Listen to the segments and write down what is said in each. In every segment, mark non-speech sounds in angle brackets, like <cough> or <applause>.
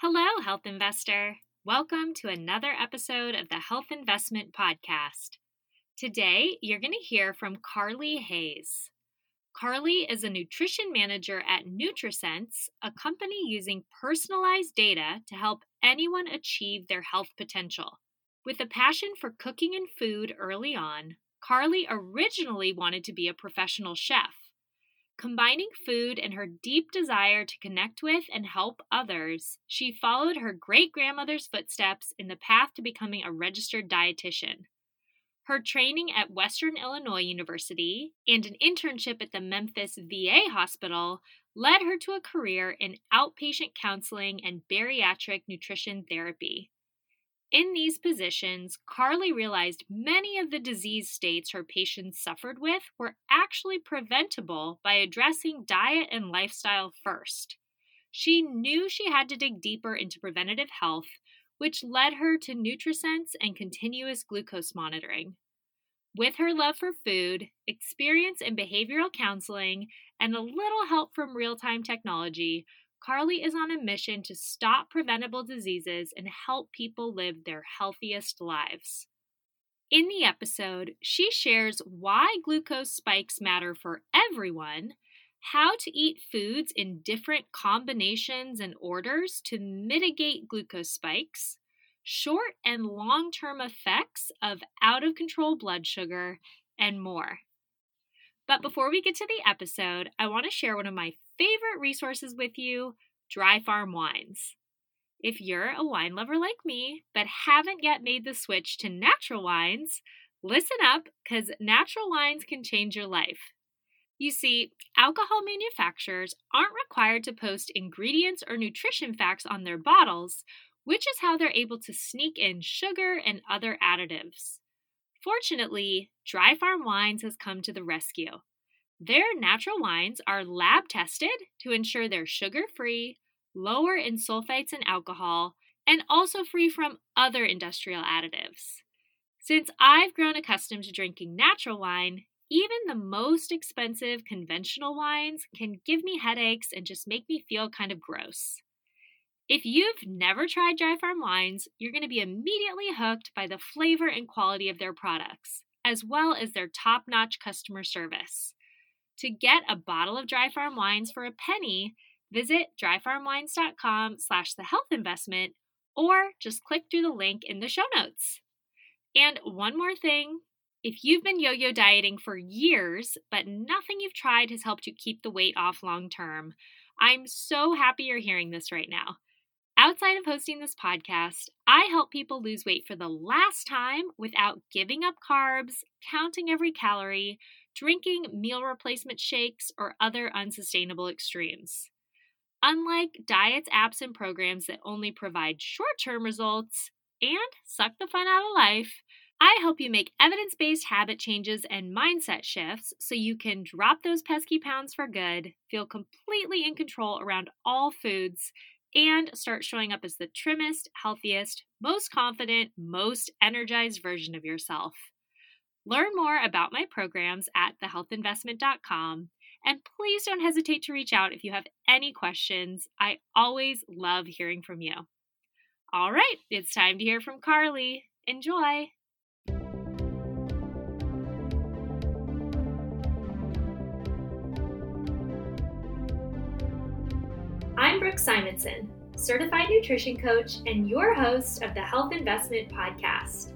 Hello, health investor. Welcome to another episode of the Health Investment Podcast. Today, you're going to hear from Carlee Hayes. Carlee is a nutrition manager at NutriSense, a company using personalized data to help anyone achieve their health potential. With a passion for cooking and food early on, Carlee originally wanted to be a professional chef. Combining food and her deep desire to connect with and help others, she followed her great grandmother's footsteps in the path to becoming a registered dietitian. Her training at Western Illinois University and an internship at the Memphis VA hospital led her to a career in outpatient counseling and bariatric nutrition therapy. In these positions, Carlee realized many of the disease states her patients suffered with were actually preventable by addressing diet and lifestyle first. She knew she had to dig deeper into preventative health, which led her to NutriSense and continuous glucose monitoring. With her love for food, experience in behavioral counseling, and a little help from real time technology, Carlee is on a mission to stop preventable diseases and help people live their healthiest lives. In the episode, she shares why glucose spikes matter for everyone, how to eat foods in different combinations and orders to mitigate glucose spikes, short and long term effects of out of control blood sugar, and more. But before we get to the episode, I want to share one of my favorite resources with you Dry Farm Wines. If you're a wine lover like me, but haven't yet made the switch to natural wines, listen up because natural wines can change your life. You see, alcohol manufacturers aren't required to post ingredients or nutrition facts on their bottles, which is how they're able to sneak in sugar and other additives. Fortunately, Dry Farm Wines has come to the rescue. Their natural wines are lab tested to ensure they're sugar free, lower in sulfites and alcohol, and also free from other industrial additives. Since I've grown accustomed to drinking natural wine, even the most expensive conventional wines can give me headaches and just make me feel kind of gross. If you've never tried Dry Farm wines, you're going to be immediately hooked by the flavor and quality of their products, as well as their top notch customer service. To get a bottle of Dry Farm wines for a penny, visit dryfarmwines.com slash the health investment or just click through the link in the show notes. And one more thing if you've been yo yo dieting for years, but nothing you've tried has helped you keep the weight off long term, I'm so happy you're hearing this right now. Outside of hosting this podcast, I help people lose weight for the last time without giving up carbs, counting every calorie, drinking meal replacement shakes, or other unsustainable extremes. Unlike diets, apps, and programs that only provide short term results and suck the fun out of life, I help you make evidence based habit changes and mindset shifts so you can drop those pesky pounds for good, feel completely in control around all foods, and start showing up as the trimmest, healthiest, most confident, most energized version of yourself. Learn more about my programs at thehealthinvestment.com. And please don't hesitate to reach out if you have any questions. I always love hearing from you. All right, it's time to hear from Carlee. Enjoy. Simonson, certified nutrition coach and your host of the Health Investment Podcast.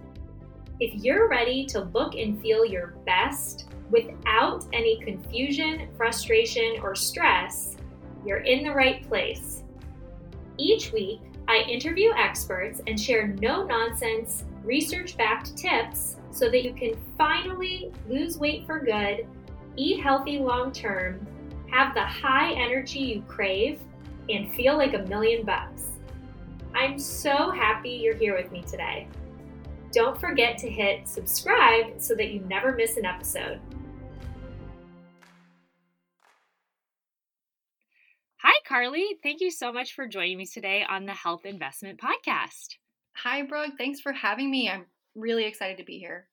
If you're ready to look and feel your best without any confusion, frustration, or stress, you're in the right place. Each week, I interview experts and share no nonsense, research backed tips so that you can finally lose weight for good, eat healthy long term, have the high energy you crave and feel like a million bucks. I'm so happy you're here with me today. Don't forget to hit subscribe so that you never miss an episode. Hi, Carlee. Thank you so much for joining me today on the Health Investment Podcast. Hi, Brooke. Thanks for having me. I'm really excited to be here.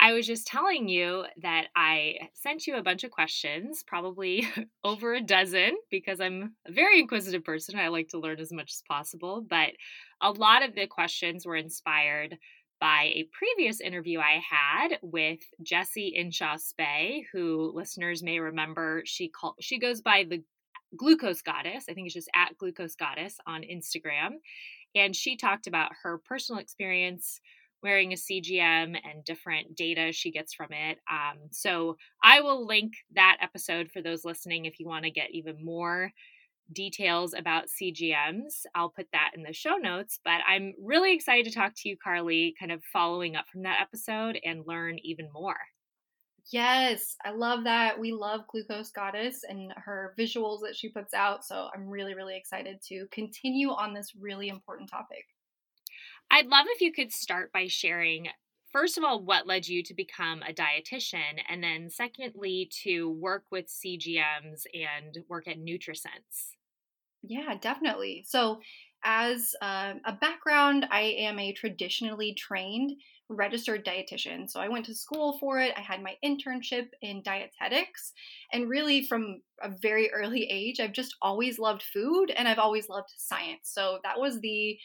I was just telling you that I sent you a bunch of questions, probably <laughs> over a dozen, because I'm a very inquisitive person. I like to learn as much as possible. But a lot of the questions were inspired by a previous interview I had with Jessie Inchauspé, who listeners may remember she call, she goes by the glucose goddess. I think it's just at glucose goddess on Instagram. And she talked about her personal experience wearing a CGM and different data she gets from it. Um, so I will link that episode for those listening if you want to get even more details about CGMs. I'll put that in the show notes, but I'm really excited to talk to you, Carlee, kind of following up from that episode and learn even more. Yes, I love that. We love Glucose Goddess and her visuals that she puts out. So I'm really, really excited to continue on this really important topic. I'd love if you could start by sharing, first of all, what led you to become a dietitian, and then secondly, to work with CGMs and work at NutriSense. Yeah, definitely. So, as uh, a background, I am a traditionally trained registered dietitian. So I went to school for it. I had my internship in dietetics. And really, from a very <laughs> early age, I've just always loved food and I've always loved science. So that was the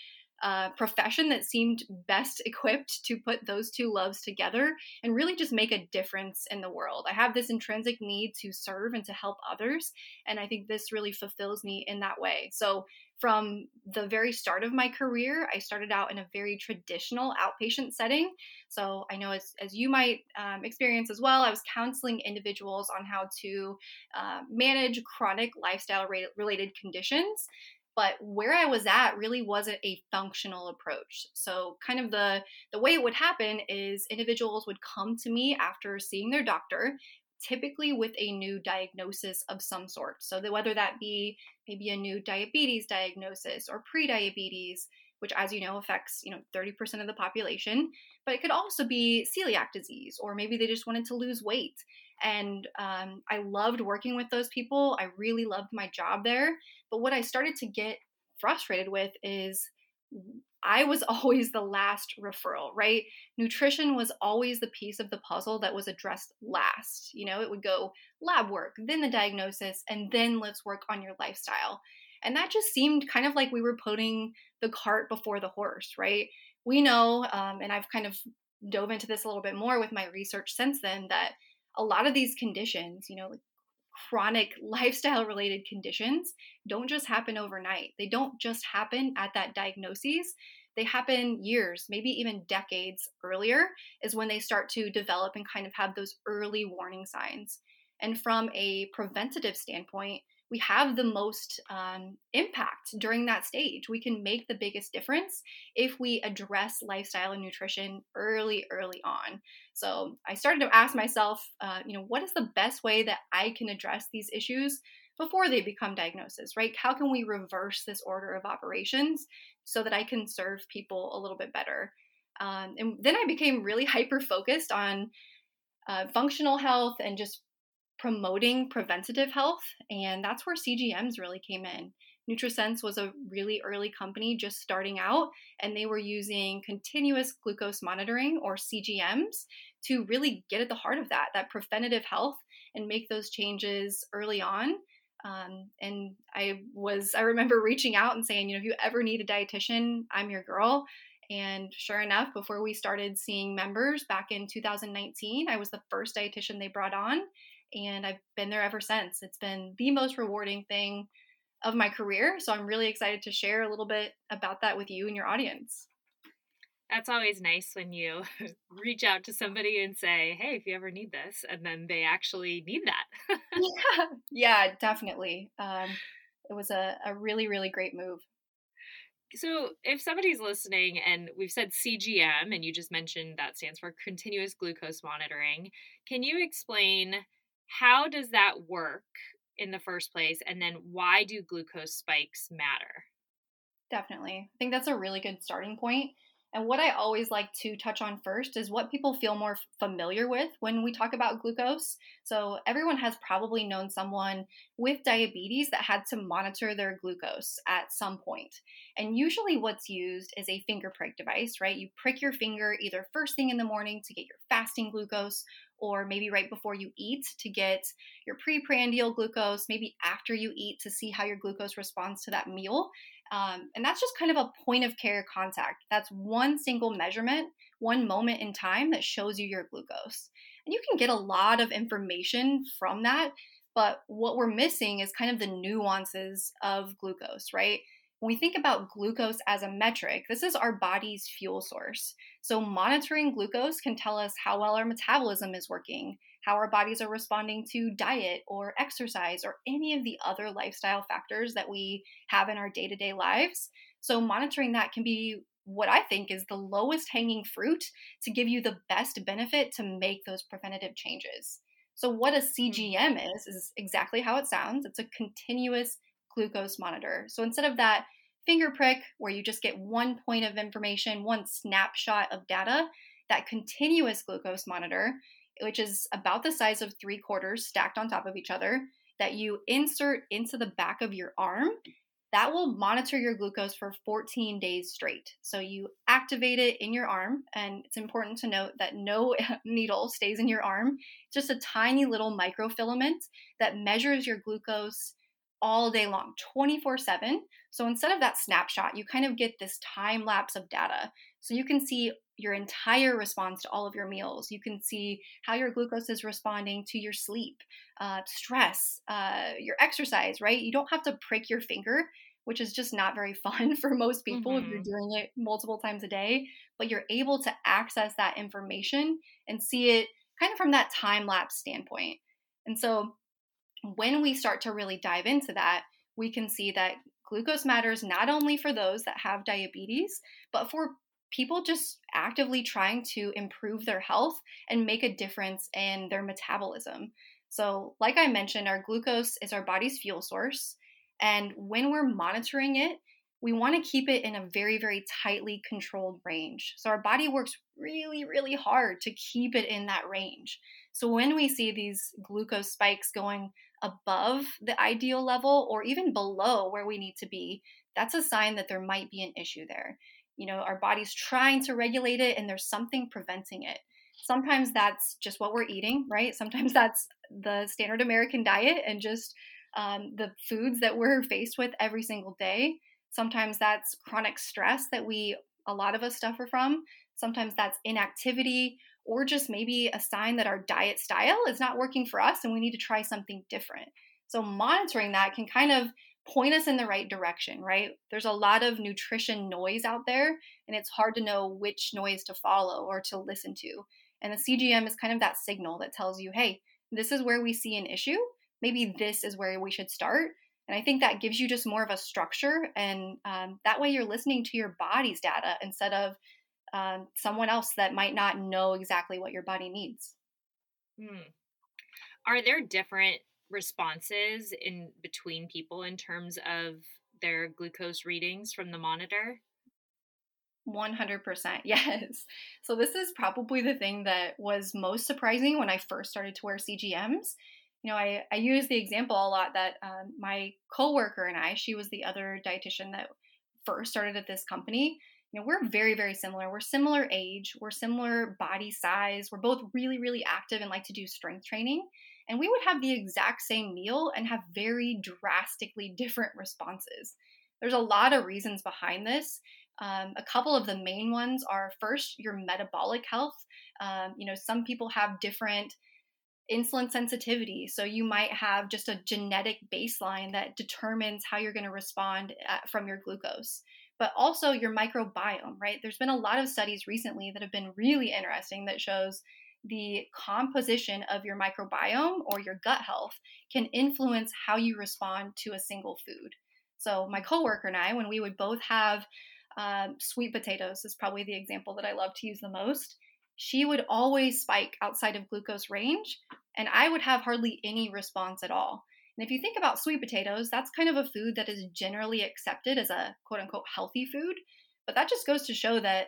profession that seemed best equipped to put those two loves together and really just make a difference in the world. I have this intrinsic need to serve and to help others, and I think this really fulfills me in that way. So, from the very start of my career, I started out in a very traditional outpatient setting. So, I know as, as you might um, experience as well, I was counseling individuals on how to uh, manage chronic lifestyle related conditions but where i was at really wasn't a functional approach so kind of the the way it would happen is individuals would come to me after seeing their doctor typically with a new diagnosis of some sort so that whether that be maybe a new diabetes diagnosis or pre-diabetes which as you know affects you know 30% of the population but it could also be celiac disease or maybe they just wanted to lose weight and um, I loved working with those people. I really loved my job there. But what I started to get frustrated with is I was <laughs> always the last referral, right? Nutrition was always the piece of the puzzle that was addressed last. You know, it would go lab work, then the diagnosis, and then let's work on your lifestyle. And that just seemed kind of like we were putting the cart before the horse, right? We know, um, and I've kind of dove into this a little bit more with my research since then, that a lot of these conditions, you know, like chronic <laughs> lifestyle related conditions, don't just happen overnight. They don't just happen at that diagnosis. They happen years, maybe even decades earlier, is when they start to develop and kind of have those early warning signs. And from a preventative standpoint, we have the most um, impact during that stage. We can make the biggest difference if we address lifestyle and nutrition early, early on. So I started to ask myself, uh, you know, what is the best way that I can address these issues before they become diagnosis, right? How can we reverse this order of operations so that I can serve people a little bit better? Um, and then I became really hyper focused on uh, functional health and just promoting preventative health, and that's where CGMs really came in. NutriSense was a really early company just starting out, and they were using continuous glucose monitoring or CGMs to really get at the heart of that, that preventative health, and make those changes early on. Um, and I was, I remember reaching out and saying, you know, if you ever need a dietitian, I'm your girl. And sure enough, before we started seeing members back in 2019, I was the first dietitian they brought on and I've been there ever since. It's been the most rewarding thing of my career. So I'm really excited to share a little bit about that with you and your audience. That's always nice when you <laughs> reach out to somebody and say, hey, if you ever need this, and then they actually need that. <laughs> yeah. yeah, definitely. Um, it was a, a really, really great move. So, if somebody's listening and we've said CGM, and you just mentioned that stands for continuous glucose monitoring, can you explain how does that work in the first place? And then why do glucose spikes matter? Definitely. I think that's a really good starting point. And what I always like to touch on first is what people feel more familiar with when we talk about glucose. So, everyone has probably known someone with diabetes that had to monitor their glucose at some point. And usually, what's used is a finger prick device, right? You prick your finger either first thing in the morning to get your fasting glucose, or maybe right before you eat to get your preprandial glucose, maybe after you eat to see how your glucose responds to that meal. Um, and that's just kind of a point of care contact. That's one single measurement, one moment in time that shows you your glucose. And you can get a lot of information from that. But what we're missing is kind of the nuances of glucose, right? When we think about glucose as a metric, this is our body's fuel source. So, monitoring glucose can tell us how well our metabolism is working, how our bodies are responding to diet or exercise or any of the other lifestyle factors that we have in our day to day lives. So, monitoring that can be what I think is the lowest hanging fruit to give you the best benefit to make those preventative changes. So, what a hmm. CGM is, is exactly how it sounds it's a continuous glucose monitor. So instead of that finger prick where you just get one point of information, one snapshot of data, that continuous glucose monitor, which is about the size of three quarters stacked on top of each other, that you insert into the back of your arm, that will monitor your glucose for 14 days straight. So you activate it in your arm, and it's important to note that no <laughs> needle stays in your arm. It's just a tiny little microfilament that measures your glucose all day long, 24 7. So instead of that snapshot, you kind of get this time lapse of data. So you can see your entire response to all of your meals. You can see how your glucose is responding to your sleep, uh, stress, uh, your exercise, right? You don't have to prick your finger, which is just not very <laughs> fun for most people mm-hmm. if you're mm-hmm. doing it multiple times a day, but you're able to access that information and see it kind of from that time lapse standpoint. And so when we start to really dive into that, we can see that glucose matters not only for those that have diabetes, but for people just actively trying to improve their health and make a difference in their metabolism. So, like I mentioned, our glucose is our body's fuel source. And when we're monitoring it, we want to keep it in a very, very tightly controlled range. So, our body works really, really hard to keep it in that range. So, when we see these glucose spikes going above the ideal level or even below where we need to be, that's a sign that there might be an issue there. You know, our body's trying to regulate it and there's something preventing it. Sometimes that's just what we're eating, right? Sometimes that's the standard American diet and just um, the foods that we're faced with every single day. Sometimes that's chronic stress that we, a lot of us, suffer from. Sometimes that's inactivity or just maybe a sign that our diet style is not working for us and we need to try something different. So, monitoring that can kind of point us in the right direction, right? There's a lot of nutrition noise out there, and it's hard to know which noise to follow or to listen to. And the CGM is kind of that signal that tells you, hey, this is where we see an issue. Maybe this is where we should start. And I think that gives you just more of a structure, and um, that way you're listening to your body's data instead of um, someone else that might not know exactly what your body needs. Hmm. Are there different responses in between people in terms of their glucose readings from the monitor? 100%. <laughs> Yes. So, this is probably the thing that was most surprising when I first started to wear CGMs. You know, I, I use the example a lot that um, my coworker and I, she was the other dietitian that first started at this company you know, we're very, very similar. We're similar age, we're similar body size, we're both really, really active and like to do strength training. And we would have the exact same meal and have very drastically different responses. There's a lot of reasons behind this. Um, a couple of the main ones are first, your metabolic health. Um, you know, some people have different insulin sensitivity. So you might have just a genetic baseline that determines how you're going to respond at, uh, from your glucose but also your microbiome, right? There's been a lot of studies recently that have been really interesting that shows the composition of your microbiome or your gut health can influence how you respond to a single food. So, my coworker and I, when we would both have um, sweet potatoes, is probably the example that I love to use the most. She would always spike outside of glucose range, and I would have hardly any response at all. And if you think about sweet potatoes, that's kind of a food that is generally accepted as a quote unquote healthy food. But that just goes to show that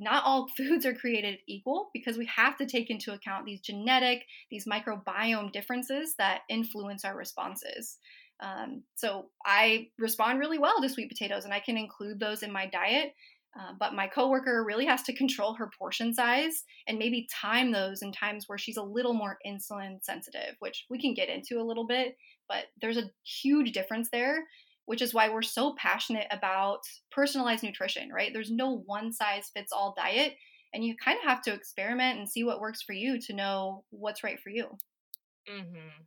not all <laughs> foods are created equal because we have to take into account these genetic, these microbiome differences that influence our responses. Um, so I respond really well to sweet potatoes and I can include those in my diet. Uh, but my coworker really has to control her portion size and maybe time those in times where she's a little more insulin sensitive, which we can get into a little bit. But there's a huge difference there which is why we're so passionate about personalized nutrition, right? There's no one size fits all diet, and you kind of have to experiment and see what works for you to know what's right for you. Mm-hmm.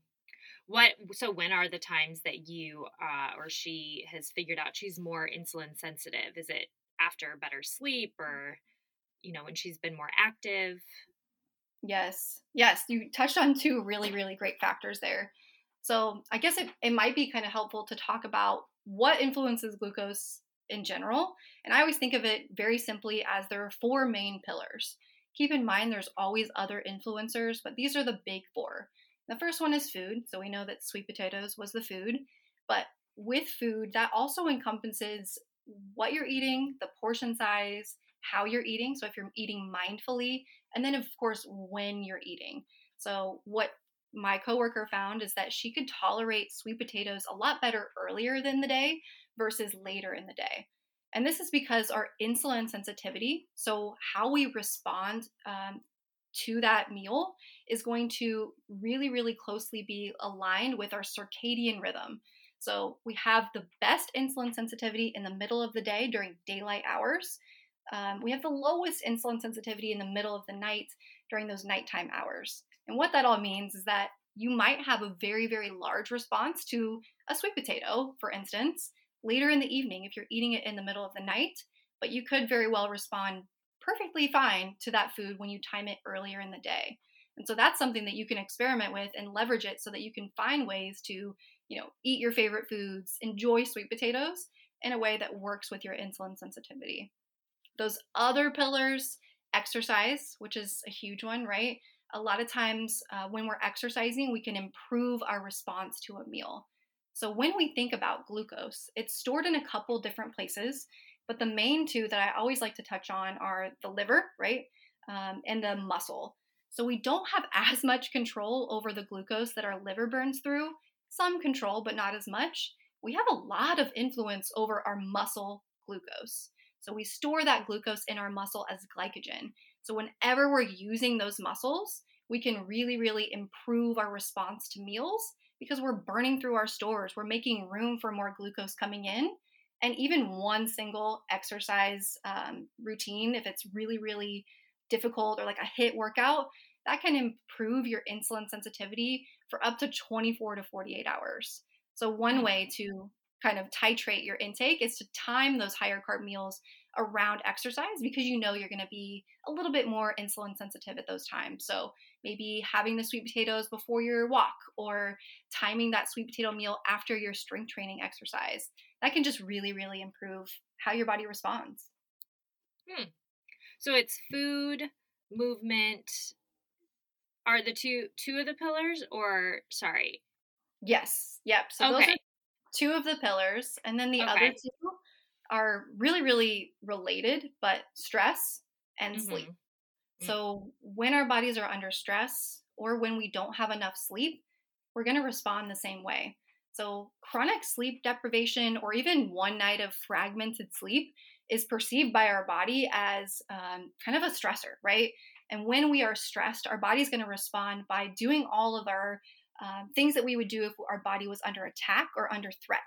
What so when are the times that you uh, or she has figured out she's more insulin sensitive? Is it after better sleep or you know when she's been more active? Yes. Yes, you touched on two really really great factors there. So, I guess it, it might be kind of helpful to talk about what influences glucose in general. And I always think of it very simply as there are four main pillars. Keep in mind there's always other influencers, but these are the big four. The first one is food. So we know that sweet potatoes was the food. But with food, that also encompasses what you're eating, the portion size, how you're eating. So if you're eating mindfully, and then of course, when you're eating. So what my coworker found is that she could tolerate sweet potatoes a lot better earlier than the day versus later in the day. And this is because our insulin sensitivity, so how we respond um, to that meal, is going to really, really closely be aligned with our circadian rhythm. So we have the best insulin sensitivity in the middle of the day during daylight hours. Um, we have the lowest insulin sensitivity in the middle of the night during those nighttime hours. And what that all means is that you might have a very, very large response to a sweet potato, for instance, later in the evening if you're eating it in the middle of the night, but you could very well respond perfectly fine to that food when you time it earlier in the day. And so that's something that you can experiment with and leverage it so that you can find ways to, you know, eat your favorite foods, enjoy sweet potatoes in a way that works with your insulin sensitivity. Those other pillars, exercise, which is a huge one, right? A lot of times uh, when we're exercising, we can improve our response to a meal. So when we think about glucose, it's stored in a couple different places, but the main two that I always like to touch on are the liver, right, um, and the muscle. So we don't have <laughs> as much control over the glucose that our liver burns through. Some control, but not as much. We have a lot of influence over our muscle glucose. So we store that glucose in our muscle as glycogen. So whenever we're using those muscles, we can really, really improve our response to meals because we're burning through our stores. We're making room for more glucose coming in. And even one single exercise um, routine, if it's really, really difficult or like a HIIT workout, that can improve your insulin sensitivity for up to 24 to 48 hours. So, one hmm. way to kind of titrate your intake is to time those higher carb meals around exercise because you know you're going to be a little bit more insulin sensitive at those times. So maybe having the sweet potatoes before your walk or timing that sweet potato meal after your strength training exercise. That can just really, really improve how your body responds. Hmm. So it's food, movement. Are the two two of the pillars or sorry? Yes. Yep. So okay. those are two of the pillars. And then the okay. other two are really, really related, but stress and mm-hmm. sleep. Mm-hmm. So when our bodies are under stress or when we don't have enough sleep, we're going to respond the same way. So chronic sleep deprivation or even one night of fragmented sleep is perceived by our body as um, kind of a stressor, right? And when we are stressed, our body's going to respond by doing all of our um, things that we would do if our body was under attack or under threat.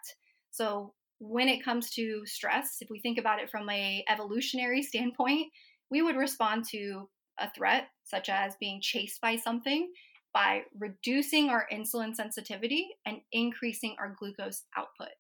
So when it comes to stress, if we think about it from a evolutionary <laughs> standpoint, we would respond to a threat such as being chased by something by reducing our insulin sensitivity and increasing our glucose output.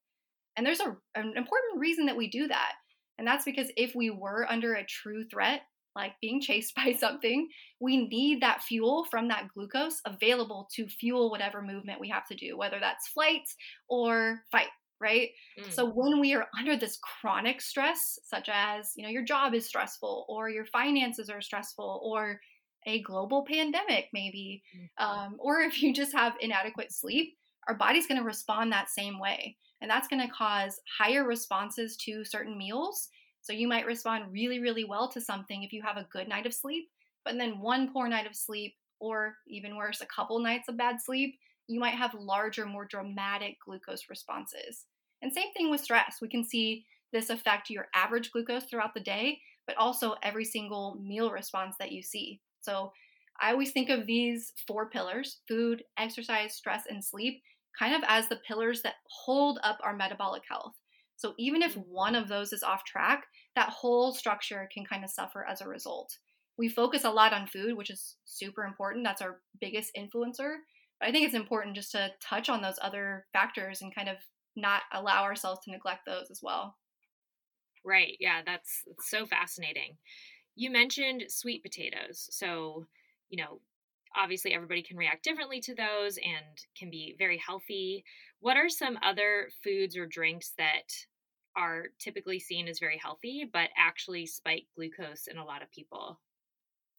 And there's a, an important reason that we do that. And that's because if we were under a true threat, like being <laughs> chased by something, we need that fuel from that glucose available to fuel whatever movement we have to do, whether that's flight or fight, right? Mm. So when we are under this chronic stress, such as, you know, your job is stressful or your finances are stressful or a global pandemic maybe, mm. um, or if you just have inadequate sleep, our body's going to respond that same way. And that's going to cause higher responses to certain meals So you might respond really, really well to something if you have a good night of sleep, but then one poor night of sleep, or even worse, a couple nights of bad sleep, you might have larger, more dramatic glucose responses. And same thing with stress. We can see this affect your average glucose throughout the day, but also every single meal response that you see. So I always think of these four pillars food, exercise, stress, and sleep kind of as the pillars that hold up our metabolic health. So even if mm. one of those is off track, that whole structure can kind of suffer as a result. We focus a lot on food, which is super important. That's our biggest influencer. But I think it's important just to touch on those other factors and kind of not allow ourselves to neglect those as well. Right. Yeah, that's, that's so fascinating. You mentioned sweet potatoes. So, you know, obviously everybody can react differently to those and can be very healthy. What are some other foods or drinks that are typically seen as very healthy, but actually spike glucose in a lot of people?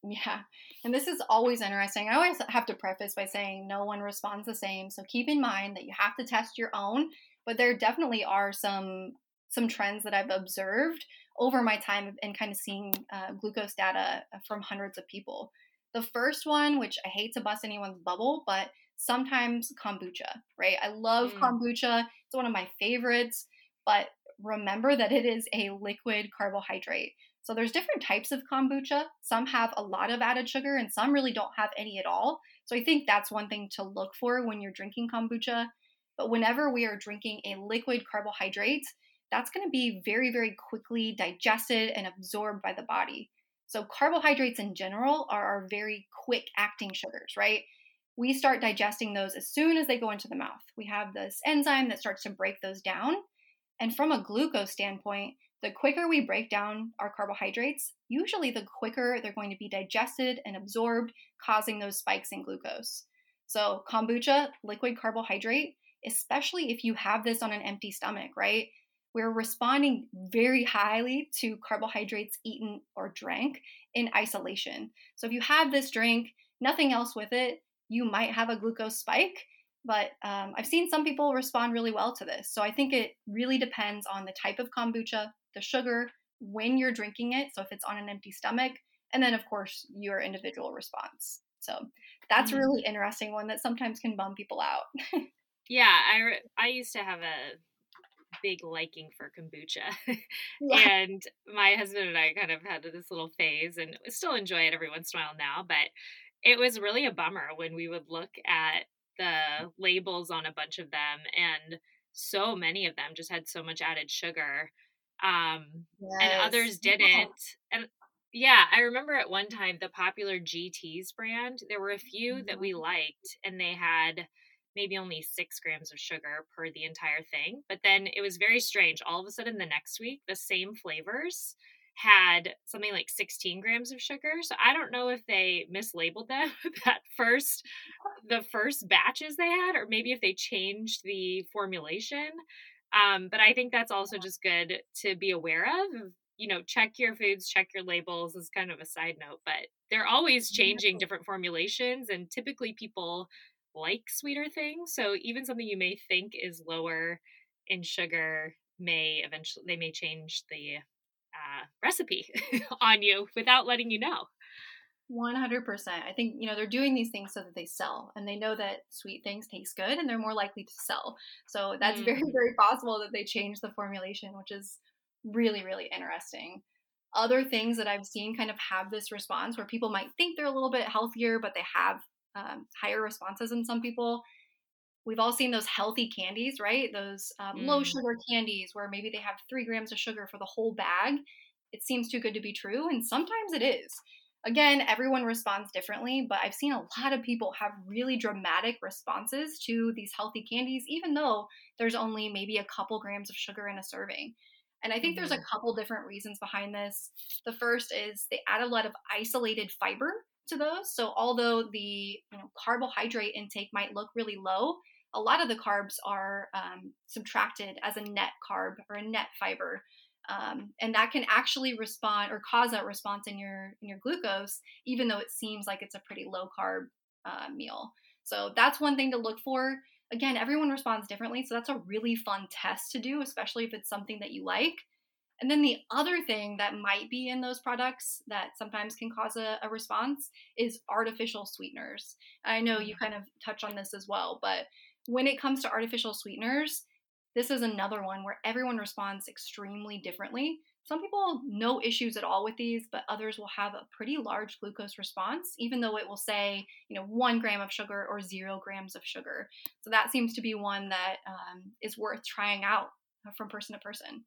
Yeah, and this is always interesting. I always have to preface by saying no one responds the same. So keep in mind that you have to test your own, but there definitely are some some trends that I've observed over my time and kind of seeing uh, glucose data from hundreds of people. The first one, which I hate to bust anyone's bubble, but sometimes kombucha, right? I love mm. kombucha. It's one of my favorites, but remember that it is a liquid carbohydrate. So there's different types of kombucha. Some have a lot of added sugar and some really don't have any at all. So I think that's one thing to look for when you're drinking kombucha. But whenever we are drinking a liquid carbohydrate, that's going to be very, very quickly digested and absorbed by the body. So, carbohydrates in general are our very quick acting sugars, right? We start digesting those as soon as they go into the mouth. We have this enzyme that starts to break those down. And from a glucose standpoint, the quicker we break down our carbohydrates, usually the quicker they're going to be digested and absorbed, causing those spikes in glucose. So, kombucha, liquid carbohydrate, especially if you have this on an empty stomach, right? we're responding very highly to carbohydrates eaten or drank in isolation. So if you have this drink, nothing else with it, you might have a glucose spike. But um, I've seen some people respond really well to this. So I think it really depends on the type of kombucha, the sugar, when you're drinking it. So if it's on an empty stomach, and then of course your individual response. So that's mm-hmm. really interesting one that sometimes can bum people out. <laughs> yeah, I re- I used to have a big liking for kombucha. <laughs> yeah. And my husband and I kind of had this little phase and still enjoy it every once in a while now, but it was really a bummer when we would look at the labels on a bunch of them and so many of them just had so much added sugar um yes. and others didn't and yeah i remember at one time the popular gt's brand there were a few that we mm-hmm. liked and they had maybe only six grams of sugar per the entire thing. But then it was very strange. All of a sudden, the next week, the same flavors had something like 16 grams of sugar. So I don't know if they mislabeled them <laughs> that first, the first batches they had, or maybe if they changed the formulation. Um, but I think that's also just good to be aware of. You know, check your foods, check your labels is kind of a side note, but they're always changing different formulations. And typically people like sweeter things. So even something you may think is lower in sugar may eventually they may change the uh, recipe <laughs> on you without letting you know. 100%. I think, you know, they're doing these things so that they sell and they know that sweet things taste good and they're more likely to sell. So that's mm. very, very possible that they change the formulation, which is really, really interesting. Other things that I've seen kind of have this response where people might think they're a little bit healthier, but they have um, higher responses in some people. We've all seen those healthy candies, right? Those um, mm. low sugar candies where maybe they have three grams of sugar for the whole bag. It seems too good to be true, and sometimes it is. Again, everyone responds differently, but I've seen a lot of people have really dramatic responses to these healthy candies, even though there's only maybe a couple grams of sugar in a serving. And I think there's a mm-hmm. couple different reasons behind this. The first is they add a lot of isolated fiber to those. So although the you know, carbohydrate intake might look really low, a lot of the carbs are um, subtracted as a net carb or a net fiber. Um, and that can actually respond or cause that response in your in your glucose, even though it seems like it's a pretty low carb uh, meal. So that's one thing to look for. Again, everyone responds differently, so that's a really fun test to do, especially if it's something that you like. And then the other thing that might be in those products that sometimes can cause a, a response is artificial sweeteners. I know you mm. kind of touch on this as well, but when it comes to artificial sweeteners, this is another one where everyone responds extremely differently. Some people no issues at all with these, but others will have a pretty large glucose response, even though it will say, you know, one gram of sugar or zero grams of sugar. So that seems to be one that um, is worth trying out from person to person.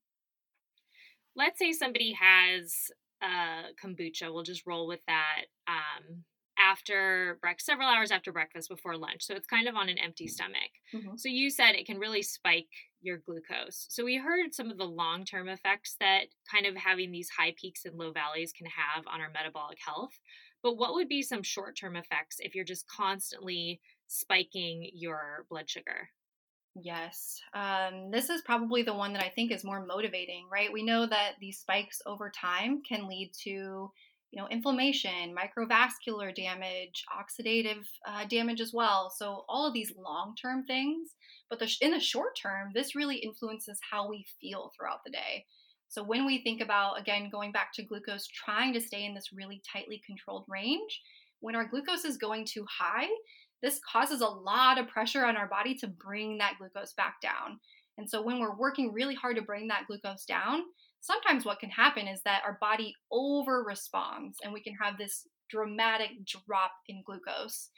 Let's say somebody has uh, kombucha. We'll just roll with that. Um, after breakfast, several hours after breakfast before lunch. So it's kind of on an empty stomach. Mm-hmm. So you said it can really spike your glucose. So we heard some of the long term effects that kind of having these high peaks and low valleys can have on our metabolic health. But what would be some short term effects if you're just constantly spiking your blood sugar? Yes. Um, this is probably the one that I think is more motivating, right? We know that these spikes over time can lead to you know, inflammation, microvascular damage, oxidative uh, damage as well. So all of these long-term things, but the, in the short term, this really influences how we feel throughout the day. So when we think about again going back to glucose, trying to stay in this really tightly controlled range, when our glucose is going too high, this causes a lot of pressure on our body to bring that glucose back down. And so when we're working really hard to bring that glucose down, sometimes what can happen is that our body over responds and we can have this dramatic drop in glucose.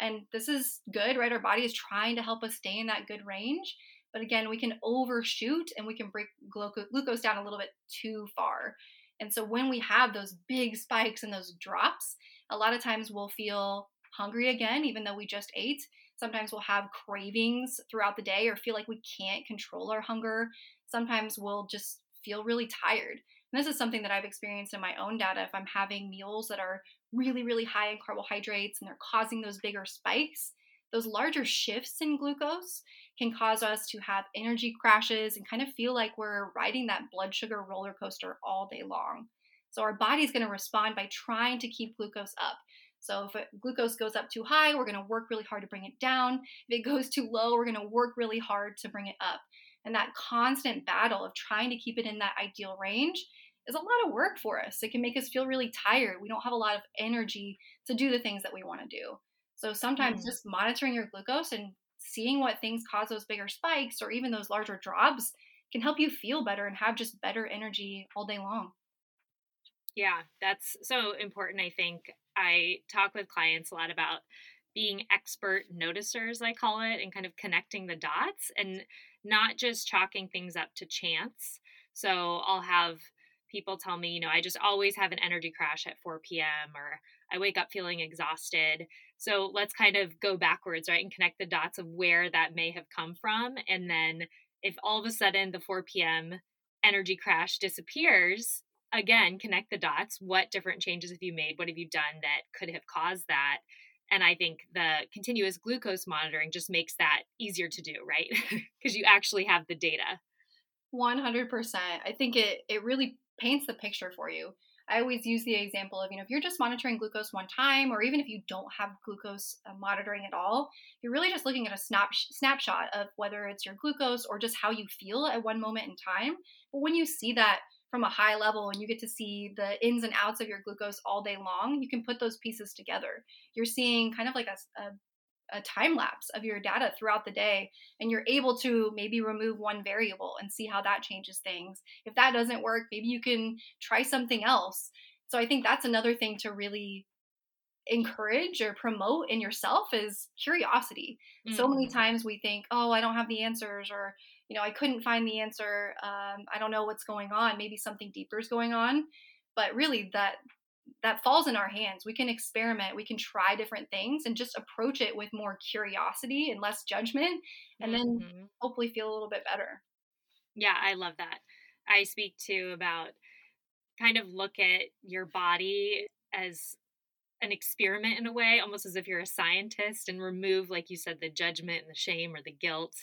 And this is good, right? Our body is trying to help us stay in that good range. But again, we can overshoot and we can break glucose down a little bit too far. And so when we have those big spikes and those drops, a lot of times we'll feel hungry again, even though we just ate. Sometimes we'll have cravings throughout the day or feel like we can't control our hunger. Sometimes we'll just feel really tired. And this is something that I've experienced in my own data. If I'm having meals that are really, really high in carbohydrates and they're causing those bigger spikes, those larger shifts in glucose can cause us to have energy crashes and kind of feel like we're riding that blood sugar roller coaster all day long. So our body's going to respond by trying to keep glucose up. So if glucose goes up too high, we're going to work really hard to bring it down. If it goes too low, we're going to work really hard to bring it up. And that constant battle of trying to keep it in that ideal range is a lot of work for us. It can make us feel really tired. We don't have a lot of energy to do the things that we want to do. So sometimes mm. just monitoring your glucose and seeing what things cause those bigger spikes or even those larger drops can help you feel better and have just better energy all day long. Yeah, that's so important. I think I talk with clients a lot about being expert noticers, I call it, and kind of connecting the dots and not just chalking things up to chance. So I'll have people tell me, you know, I just always have an energy crash at 4 p.m. or I wake up feeling exhausted. So let's kind of go backwards, right, and connect the dots of where that may have come from. And then if all of a sudden the 4 p.m. energy crash disappears, again, connect the dots. What different changes have you made? What have you done that could have caused that? And I think the continuous glucose monitoring just makes that easier to do, right? <laughs> Because you actually have the data. 100%. I think it, it really paints the picture for you. I always use the example of, you know, if you're just monitoring glucose one time, or even if you don't have glucose uh, monitoring at all, you're really just looking at a snap, snapshot of whether it's your glucose or just how you feel at one moment in time. But when you see that from a high level and you get to see the ins and outs of your glucose all day long, you can put those pieces together. You're seeing kind of like a, a, a, time lapse of your data throughout the day, and you're able to maybe remove one variable and see how that changes things. If that doesn't work, maybe you can try something else. So I think that's another thing to really encourage or promote in yourself is curiosity. Mm-hmm. So many mm. times we think, oh, I don't have the answers, or you know, I couldn't find the answer. Um, I don't know what's going on. Maybe something deeper is going on. But really, that that falls in our hands. We can experiment. We can try different things and just approach it with more curiosity and less judgment, and then mm-hmm. hopefully feel a little bit better. Yeah, I love that. I speak to about kind of look at your body as an experiment in a way, almost as if you're a scientist, and remove, like you said, the judgment and the shame or the guilt,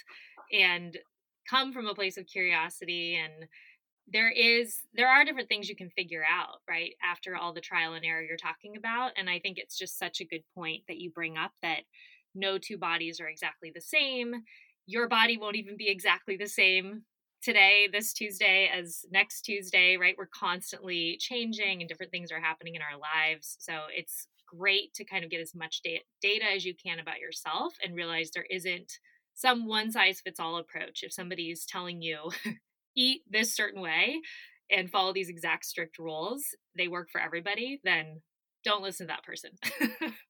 and come from a place of curiosity and there is there are different things you can figure out right after all the trial and error you're talking about and i think it's just such a good point that you bring up that no two bodies are exactly the same your body won't even be exactly the same today, this Tuesday, as next Tuesday, right? We're constantly changing and different things are happening in our lives. So it's great to kind of get as much data as you can about yourself and realize there isn't some one size fits all approach. If somebody's telling you, <laughs> eat this certain way and follow these exact strict rules, they work for everybody, then don't listen to that person.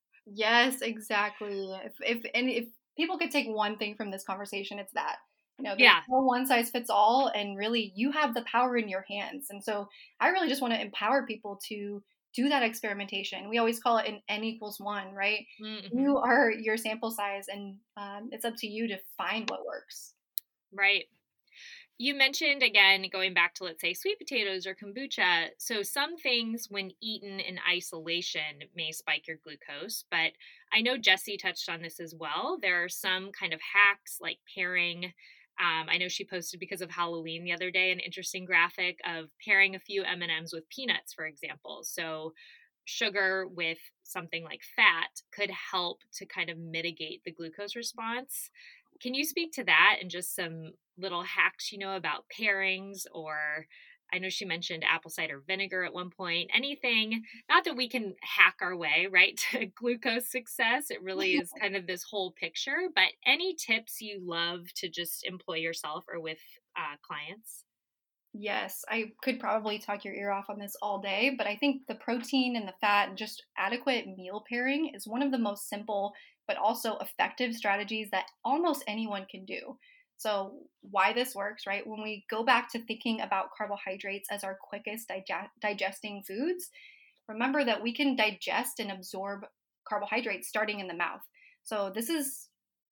<laughs> yes, exactly. If if and if people could take one thing from this conversation, it's that. You know, yeah. no one size fits all, and really, you have the power in your hands. And so, I really just want to empower people to do that experimentation. We always call it an n equals one, right? Mm-hmm. You are your sample size, and um, it's up to you to find what works. Right. You mentioned again going back to let's say sweet potatoes or kombucha. So some things when eaten in isolation may spike your glucose, but I know Jessie touched on this as well. There are some kind of hacks like pairing um, I know she posted because of Halloween the other day an interesting graphic of pairing a few M and M's with peanuts, for example. So sugar with something like fat could help to kind of mitigate the glucose response. Can you speak to that and just some little hacks you know about pairings or I know she mentioned apple cider vinegar at one point. Anything, not that we can hack our way, right, <laughs> to glucose success. It really is <laughs> kind of this whole picture. But any tips you love to just employ yourself or with uh, clients? Yes, I could probably talk your ear off on this all day, but I think the protein and the fat and just adequate meal pairing is one of the most simple but also effective strategies that almost anyone can do. So, why this works, right? When we go back to thinking about carbohydrates as our quickest dig- digesting foods, remember that we can digest and absorb carbohydrates starting in the mouth. So, this is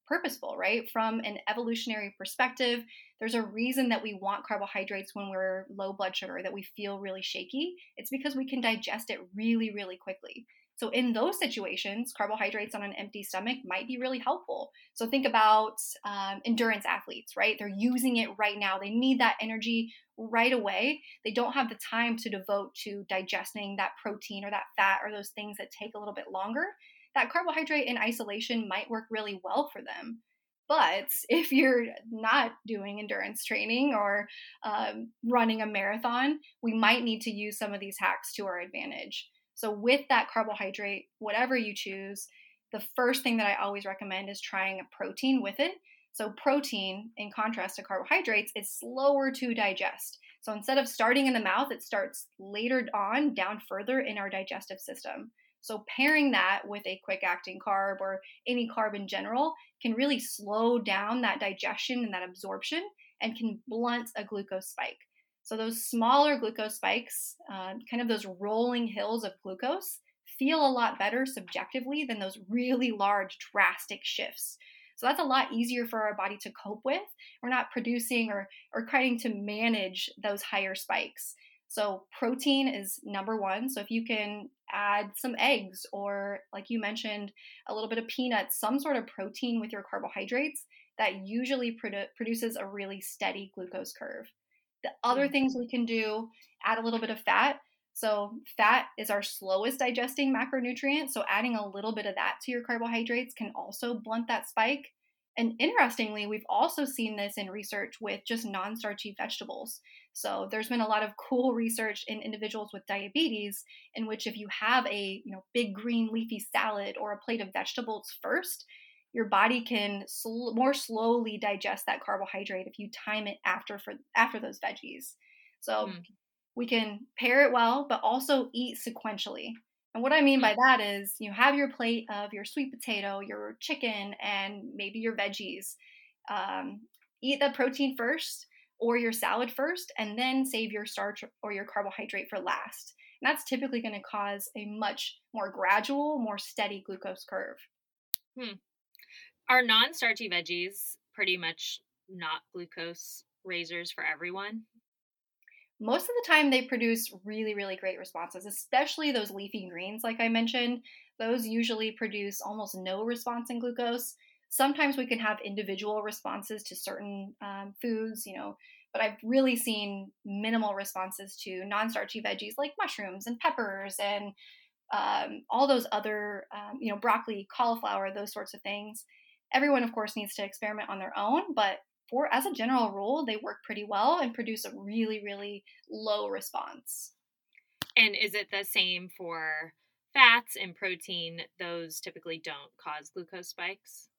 purposeful, right? From an evolutionary perspective, there's a reason that we want carbohydrates when we're low blood sugar, that we feel really shaky. It's because we can digest it really, really quickly. So, in those situations, carbohydrates on an empty stomach might be really helpful. So, think about um, endurance athletes, right? They're using it right now. They need that energy right away. They don't have the time to devote to digesting that protein or that fat or those things that take a little bit longer. That carbohydrate in isolation might work really well for them. But if you're not doing endurance training or um, running a marathon, we might need to use some of these hacks to our advantage. So, with that carbohydrate, whatever you choose, the first thing that I always recommend is trying a protein with it. So, protein, in contrast to carbohydrates, is slower to digest. So, instead of starting in the mouth, it starts later on down further in our digestive system. So, pairing that with a quick acting carb or any carb in general can really slow down that digestion and that absorption and can blunt a glucose spike. So those smaller glucose spikes, uh, kind of those rolling hills of glucose, feel a lot better subjectively than those really large drastic shifts. So that's a lot easier for our body to cope with. We're not producing or, or trying to manage those higher spikes. So protein is number one. So if you can add some eggs or, like you mentioned, a little bit of peanuts, some sort of protein with your carbohydrates, that usually produ- produces a really steady glucose curve. The other mm. things we can do, add a little bit of fat. So, fat is our slowest digesting macronutrient. So, adding a little bit of that to your carbohydrates can also blunt that spike. And interestingly, we've also seen this in research with just non starchy vegetables. So, there's been a lot of cool research in individuals with diabetes in which if you have a you know big green leafy salad or a plate of vegetables first, your body can sl- more slowly digest that carbohydrate if you time it after for after those veggies. So mm. we can pair it well, but also eat sequentially. And what I mean by hmm. that is you have your plate of your sweet potato, your chicken, and maybe your veggies. Um, eat the protein first or your salad first, and then save your starch or your carbohydrate for last. And that's typically going to cause a much more gradual, more steady glucose curve. Hmm. Are non starchy veggies pretty much not glucose raisers for everyone? Most of the time, they produce really, really great responses, especially those leafy greens, like I mentioned. Those usually produce almost no response in glucose. Sometimes we can have individual responses to certain um, foods, you know, but I've really seen minimal responses to non starchy veggies like mushrooms and peppers and um, all those other, um, you know, broccoli, cauliflower, those sorts of things everyone, of course, needs to experiment on their own, but for as a general rule, they work pretty well and produce a really, really low response. And is it the same for fats and protein? Those typically don't cause glucose spikes?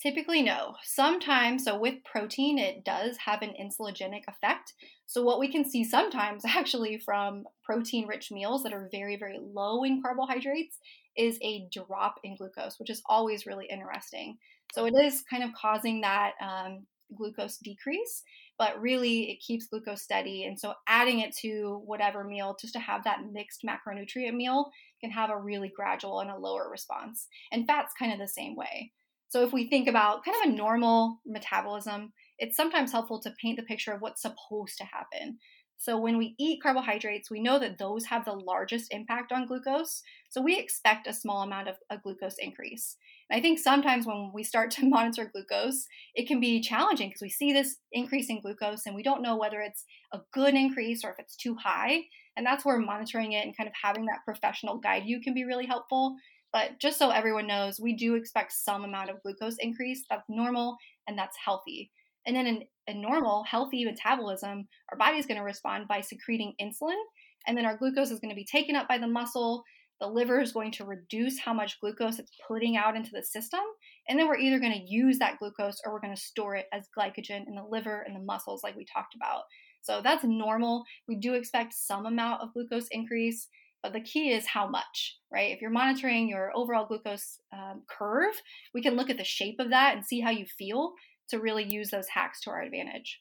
Typically, no. Sometimes, so with protein, it does have an insulinogenic effect. So, what we can see sometimes <laughs> actually from protein rich meals that are very, very low in carbohydrates is a drop in glucose, which is always really interesting. So, it is kind of causing that um, glucose decrease, but really it keeps glucose steady. And so, adding it to whatever meal just to have that mixed macronutrient meal can have a really gradual and a lower response. And fat's kind of the same way. So, if we think about kind of a normal metabolism, it's sometimes helpful to paint the picture of what's supposed to happen. So, when we eat carbohydrates, we know that those have the largest impact on glucose. So, we expect a small amount of a glucose increase. And I think sometimes when we start to <laughs> monitor glucose, it can be challenging because we see this increase in glucose and we don't know whether it's a good increase or if it's too high. And that's where monitoring it and kind of having that professional guide you can be really helpful but just so everyone knows, we do expect some amount of glucose increase. That's normal and that's healthy. And then in a normal, healthy metabolism, our body is going to respond by secreting insulin. And then our glucose is going to be taken up by the muscle. The liver is going to reduce how much glucose it's putting out into the system. And then we're either going to use that glucose or we're going to store it as glycogen in the liver and the muscles, like we talked about. So that's normal. We do expect some amount of glucose increase. But the key is how much, right? If you're monitoring your overall glucose um, curve, we can look at the shape of that and see how you feel to really use those hacks to our advantage.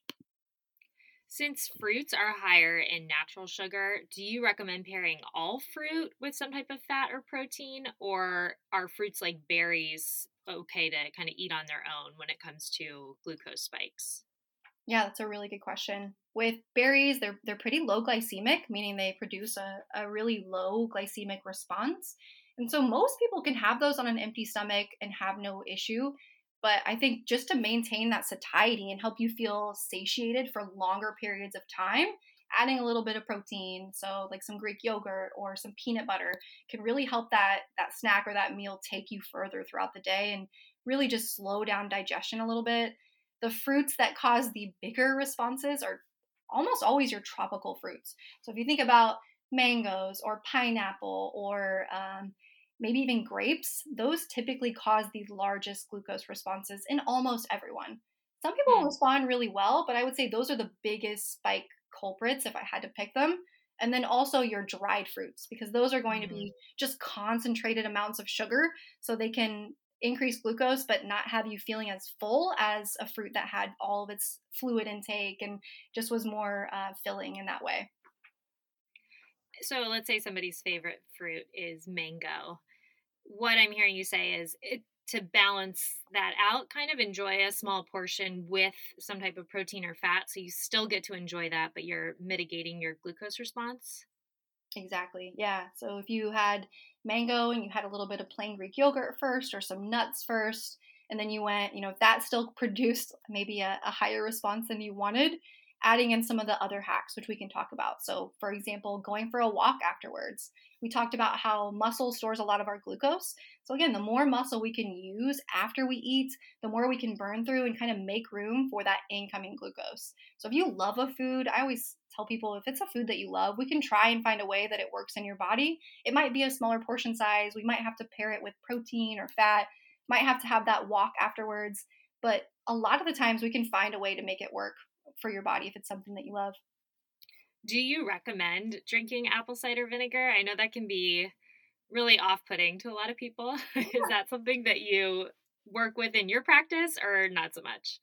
Since fruits are higher in natural sugar, do you recommend pairing all fruit with some type of fat or protein, or are fruits like berries okay to kind of eat on their own when it comes to glucose spikes? Yeah, that's a really good question. With berries, they're they're pretty low glycemic, meaning they produce a, a really low glycemic response. And so most people can have those on an empty stomach and have no issue. But I think just to maintain that satiety and help you feel satiated for longer periods of time, adding a little bit of protein, so like some Greek yogurt or some peanut butter, can really help that that snack or that meal take you further throughout the day and really just slow down digestion a little bit the fruits that cause the bigger responses are almost always your tropical fruits. So if you think about mangoes or pineapple or um, maybe even grapes, those typically cause the largest glucose responses in almost everyone. Some people mm. respond really well, but I would say those are the biggest spike culprits if I had to pick them. And then also your dried fruits, because those are going mm. to be mm-hmm. just concentrated amounts of sugar. So they can increase glucose but not have you feeling as full as a fruit that had all of its fluid intake and just was more uh, filling in that way so let's say somebody's favorite fruit is mango what i'm hearing you say is it, to balance that out kind of enjoy a small portion with some type of protein or fat so you still get to enjoy that but you're mitigating your glucose response? Exactly yeah so if you had mango and you had a little bit of plain Greek yogurt first or some nuts first, and then you went, you know, if that still <laughs> produced maybe a, a higher response than you wanted, adding in some of the other hacks, which we can talk about. So, for example, going for a walk afterwards. We talked about how muscle stores a lot of our glucose. So, again, the more muscle we can use after we eat, the more we can burn through and kind of make room for that incoming glucose. So, if you love a food, I always tell people if it's a food that you love, we can try and find a way that it works in your body. It might be a smaller portion size. We might have to pair it with protein or fat, might have to have that walk afterwards. But a lot of the times we can find a way to make it work for your body if it's something that you love. Do you recommend drinking apple cider vinegar? I know that can be really off putting to a lot of people. <laughs> Is that something that you work with in your practice or not so much?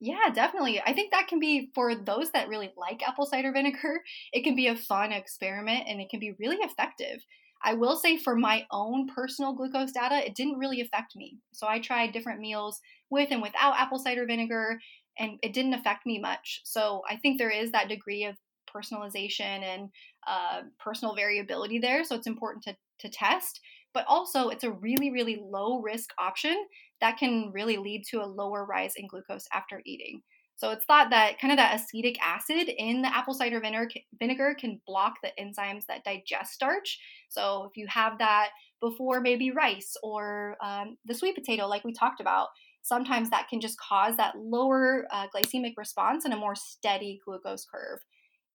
Yeah, definitely. I think that can be for those that really like apple cider vinegar, it can be a fun experiment and it can be really effective. I will say for my own personal glucose data, it didn't really affect me. So I tried different meals with and without apple cider vinegar and it didn't affect me much. So I think there is that degree of personalization and uh, personal variability there. So it's important to, to test. But also, it's a really, really low risk option that can really lead to a lower rise in glucose after eating. So it's thought that kind of that acetic acid in the apple cider vinegar, can block the enzymes that digest starch. So if you have that before maybe rice or um, the sweet potato, like we talked about, sometimes that can just cause that lower uh, glycemic response and a more steady glucose curve.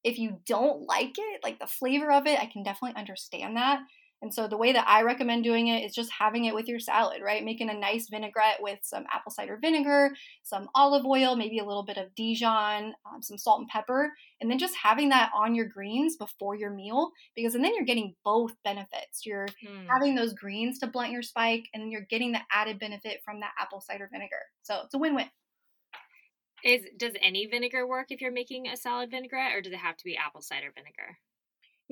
If you don't like it, like the flavor of it, I can definitely understand that. And so the way that I recommend doing it is just having it with your salad, right? Making a nice vinaigrette with some apple cider vinegar, some olive oil, maybe a little bit of Dijon, um, some salt and pepper, and then just having that on your greens before your meal because and then you're getting both benefits. You're mm. having those greens to blunt your spike, and then you're getting the added benefit from that apple cider vinegar. So it's a win-win. Is does any vinegar work if you're making a salad vinaigrette, or does it have to be apple cider vinegar?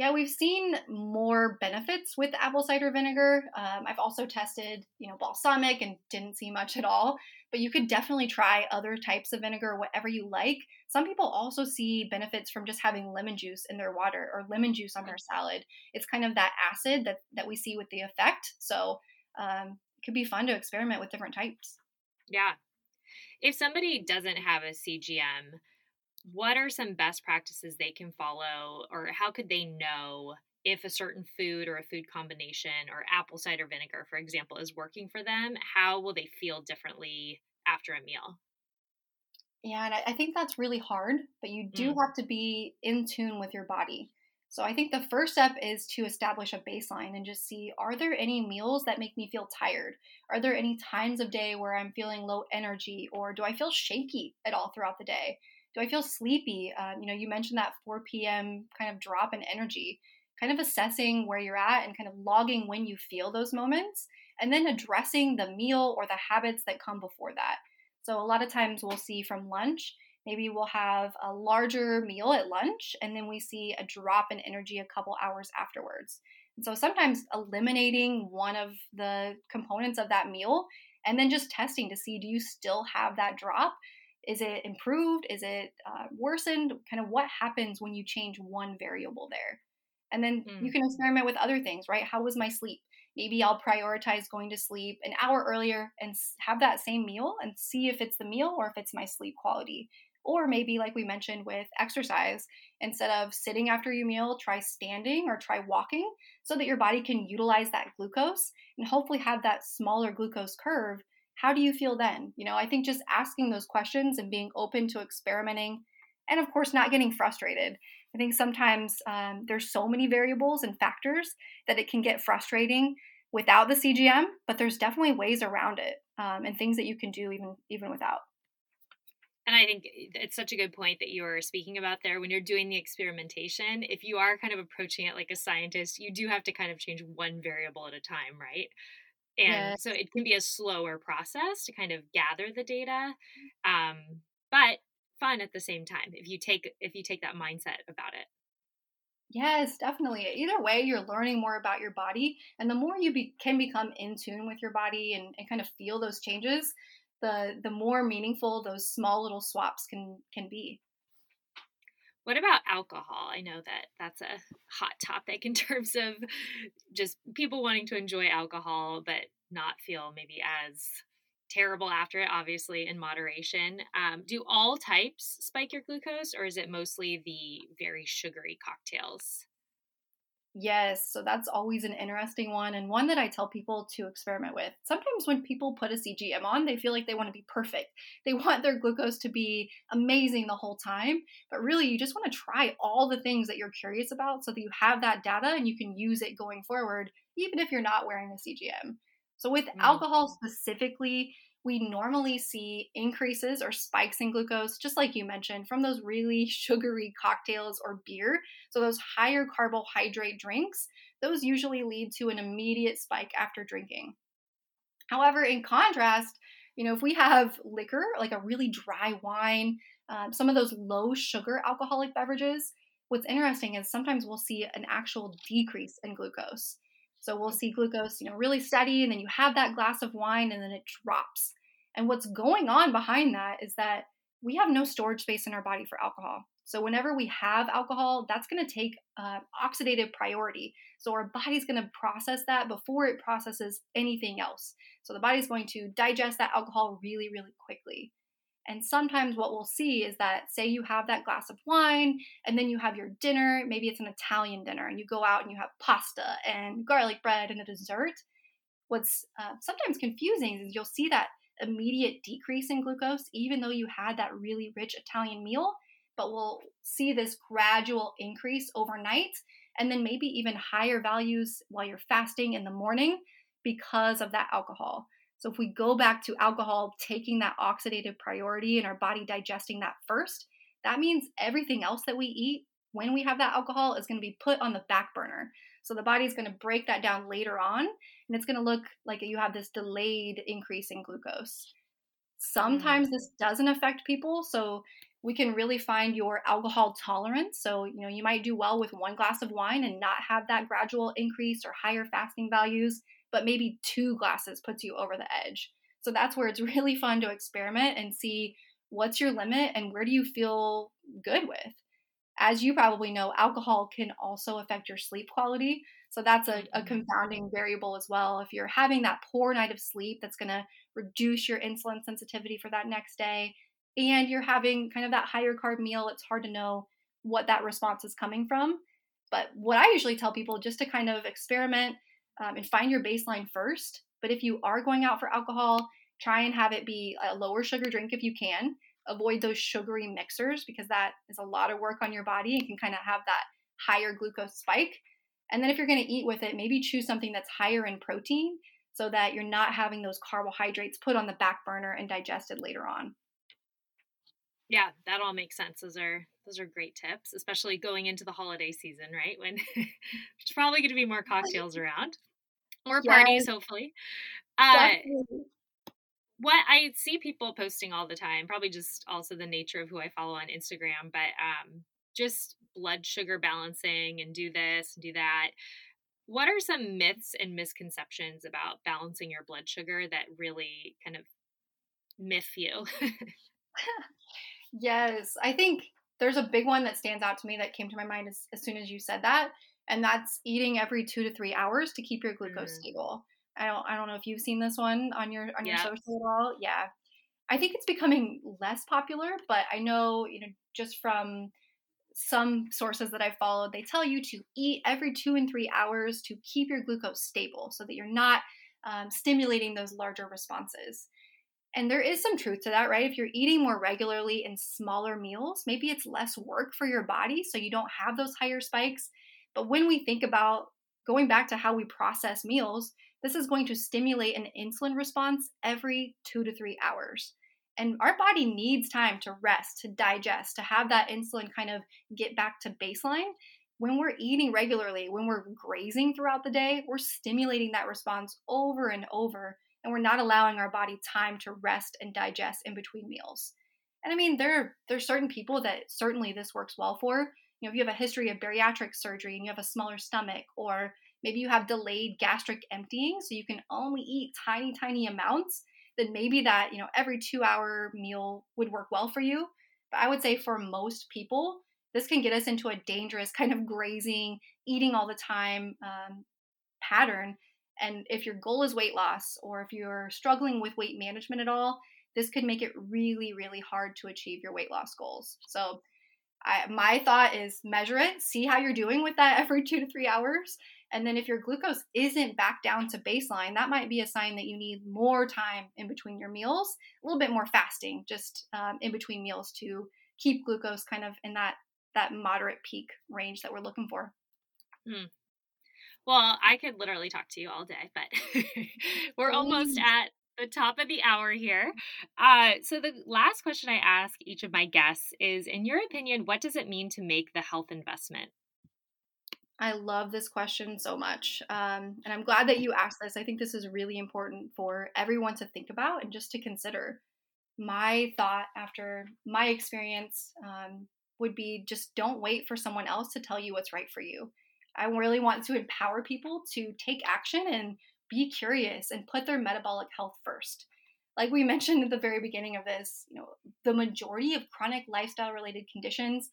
Yeah, we've seen more benefits with apple cider vinegar. Um, I've also tested, you know, balsamic and didn't see much at all. But you could definitely try other types of vinegar, whatever you like. Some people also see benefits from just having lemon juice in their water or lemon juice on their salad. It's kind of that acid that that we see with the effect. So um, it could be fun to experiment with different types. Yeah. If somebody doesn't have a CGM, what are some best practices they can follow or how could they know if a certain food or a food combination or apple cider vinegar for example is working for them how will they feel differently after a meal? Yeah and i think that's really hard but you do mm. have to be in tune with your body. So i think the first step is to establish a baseline and just see are there any meals that make me feel tired? Are there any times of day where i'm feeling low energy or do i feel shaky at all throughout the day do I feel sleepy? Um, you know, you mentioned that 4 p.m. kind of drop in energy, kind of assessing where you're at and kind of logging when you feel those moments, and then addressing the meal or the habits that come before that. So, a lot of times we'll see from lunch, maybe we'll have a larger meal at lunch, and then we see a drop in energy a couple hours afterwards. And so, sometimes eliminating one of the components of that meal and then just testing to see do you still have that drop is it improved? Is it uh, worsened? Kind of what happens when you change one variable there? And then mm. you can experiment with other things, right? How was my sleep? Maybe I'll prioritize going to sleep an hour earlier and have that same meal and see if it's the meal or if it's my sleep quality. Or maybe, like we mentioned with exercise, instead of sitting after your meal, try standing or try walking so that your body can utilize that glucose and hopefully have that smaller glucose curve how do you feel then? You know, I think just asking those questions and being open to experimenting and, of course, not getting frustrated. I think sometimes um, there's so many variables and factors that it can get frustrating without the CGM, but there's definitely ways around it um, and things that you can do even even without. And I think it's such a good point that you are speaking about there. When you're doing the experimentation, if you are kind of approaching it like a scientist, you do have to kind of change one variable at a time, right? And yes. so it can be a slower process to kind of gather the data um, but fun at the same time if you take if you take that mindset about it. Yes definitely. Either way you're learning more about your body and the more you be, can become in tune with your body and, and kind of feel those changes the the more meaningful those small little swaps can can be what about alcohol? I know that that's a hot topic in <laughs> terms of just people wanting to enjoy alcohol but not feel maybe as terrible after it, obviously in moderation. Um, do all types spike your glucose, or is it mostly the very sugary cocktails? Yes, so that's always an interesting one and one that I tell people to experiment with. Sometimes when people put a CGM on, they feel like they want to be perfect. <laughs> They want their glucose to be amazing the whole time, but really you just want to try all the things that you're curious about so that you have that data and you can use it going forward, even if you're not wearing a CGM. So with mm. alcohol specifically, we normally see increases or spikes in glucose, just like you mentioned, from those really <laughs> sugary cocktails or beer. So, those higher carbohydrate drinks, those usually lead to an immediate spike after drinking. However, in contrast, you know, if we have liquor, like a really dry wine, um, some of those low sugar alcoholic beverages, what's interesting is sometimes we'll see an actual decrease in glucose. So we'll see glucose, you know, really steady, and then you have that glass of wine and then it drops. And what's going on behind that is that we have no storage space in our body for alcohol. So whenever we have alcohol, that's going to take uh, oxidative priority. So our body's going to process that before it processes anything else. So the body's going to digest that alcohol really, really quickly. And sometimes what we'll see is that, say, you have that glass of wine and then you have your dinner, maybe it's an Italian dinner, and you go out and you have pasta and garlic bread and a dessert. What's uh, sometimes confusing is you'll see that immediate decrease in glucose, even though you had that really rich Italian meal, but we'll see this gradual increase overnight and then maybe even higher values while you're fasting in the morning because of that alcohol. So if we go back to alcohol taking that oxidative priority and our body digesting that first, that means everything else that we eat when we have that alcohol is going to be put on the back burner. So the body's going to break that down later on and it's going to look like you have this delayed increase in glucose. Sometimes mm. this doesn't affect people, so we can really find your alcohol tolerance. So, you know, you might do well with one glass of wine and not have that gradual increase or higher fasting values, but maybe two glasses puts you over the edge. So that's where it's <laughs> really fun to experiment and see what's your limit and where do you feel good with. As you probably know, alcohol can also affect your sleep quality. So that's a, a mm-hmm. confounding variable as well. If you're having that poor night of sleep, that's going to reduce your insulin sensitivity for that next day and you're having kind of that higher carb meal, it's hard to know what that response is coming from. But what I usually tell people just to kind of experiment um, and find your baseline first. But if you are going out for alcohol, try and have it be a lower sugar drink if you can. Avoid those sugary mixers because that is a lot of work on your body and can kind of have that higher glucose spike. And then if you're going to eat with it, maybe choose something that's higher in protein so that you're not having those carbohydrates put on the back burner and digested later on. Yeah, that all makes sense. Those are those are great tips, especially going into the holiday season, right? When <laughs> there's probably going to be more cocktails around or parties, hopefully. Uh, what I see people posting all the time, probably just also the nature of who I follow on Instagram, but um, just blood sugar balancing and do this and do that. What are some myths and misconceptions about balancing your blood sugar that really kind of myth you? <laughs> <laughs> Yes, I think there's a big one that stands out to me that came to my mind as, as soon as you said that, and that's eating every two to three hours to keep your glucose mm. stable. I don't I don't know if you've seen this one on your on your social at all. Yeah. I think it's becoming less popular, but I know, you know, just from some sources that I followed, they tell you to eat every two and three hours to keep your glucose stable so that you're not um, stimulating those larger responses. And there is some truth to that, right? If you're eating more regularly in smaller meals, maybe it's less work for your body, so you don't have those higher spikes. But when we think about going back to how we process meals, this is going to stimulate an insulin response every two to three hours. And our body needs time to rest, to digest, to have that insulin kind of get back to baseline. When we're eating regularly, when we're grazing throughout the day, we're stimulating that response over and over and we're not allowing our body time to rest and digest in between meals. And I mean, there there's certain people that certainly this works well for. You know, if you have a history of bariatric surgery and you have a smaller stomach, or maybe you have delayed gastric emptying, so you can only eat tiny, tiny amounts, then maybe that, you know, every two hour meal would work well for you. But I would say for most people, this can get us into a dangerous kind of grazing, eating all the time um, pattern and if your goal is weight loss or if you're struggling with weight management at all, this could make it really, really hard to achieve your weight loss goals. So, I, my thought is measure it, see how you're doing with that <laughs> every two to three hours. And then if your glucose isn't back down to baseline, that might be a sign that you need more time in between your meals, a little bit more fasting just um, in between meals to keep glucose kind of in that that moderate peak range that we're looking for. Mm, well, I could literally talk to you all day, but <laughs> we're almost at the top of the hour here. Uh, so, the last question I ask each of my guests is In your opinion, what does it mean to make the health investment? I love this question so much. Um, and I'm glad that you asked this. I think this is really important for everyone to think about and just to consider. My thought after my experience um, would be just don't wait for someone else to tell you what's right for you. I really want to empower people to take action and be curious and put their metabolic health first. Like we <laughs> mentioned at the very beginning of this, you know, the majority of chronic lifestyle related conditions,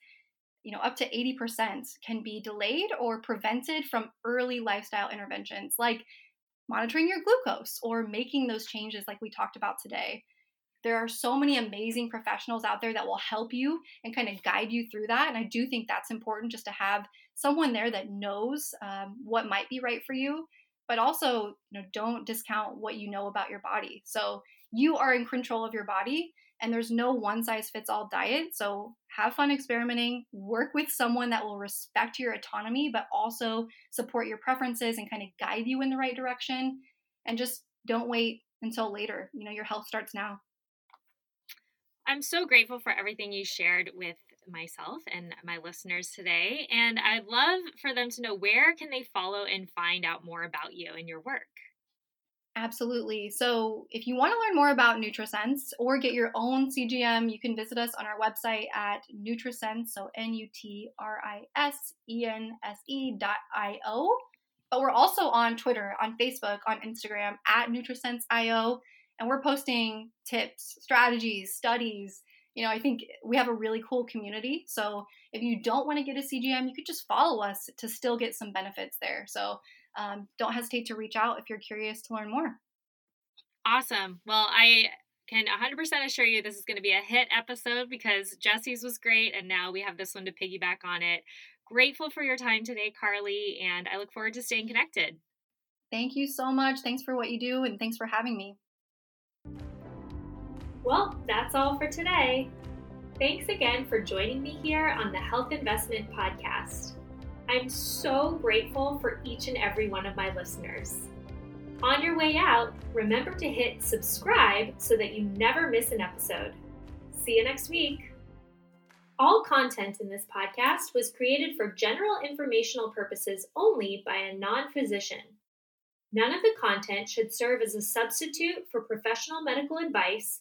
you know, up to 80% can be delayed or prevented from early lifestyle interventions like monitoring your glucose or making those changes like we talked about today. There are so many amazing professionals out there that will help you and kind of guide you through that. And I do think that's important just to have someone there that knows um, what might be right for you, but also, you know, don't discount what you know about your body. So you are in control of your body and there's no one size fits all diet. So have fun experimenting, work with someone that will respect your autonomy, but also support your preferences and kind of guide you in the right direction. And just don't wait until later. You know, your health starts now. I'm so grateful for everything you shared with myself and my listeners today and I'd love for them to know where can they follow and find out more about you and your work. Absolutely. So, if you want to learn more about NutriSense or get your own CGM, you can visit us on our website at NutriSense, so N U T R I S E N S E dot I O. But we're also on Twitter, on Facebook, on Instagram at NutriSense.io, and we're posting tips, strategies, studies. You know, I think we have a really cool community. So, if you don't want to get a CGM, you could just follow us to still get some benefits there. So, um, don't hesitate to reach out if you're curious to learn more. Awesome. Well, I can 100% assure you this is going to be a hit episode because Jessie's was great and now we have this one to piggyback on it. Grateful for your time today, Carlee, and I look forward to staying connected. Thank you so much. Thanks for what you do and thanks for having me. Well, that's all for today. Thanks again for joining me here on the Health Investment Podcast. I'm so grateful for each and every one of my listeners. On your way out, remember to hit subscribe so that you never miss an episode. See you next week. All content in this podcast was created for general informational purposes only by a non physician. None of the content should serve as a substitute for professional medical advice,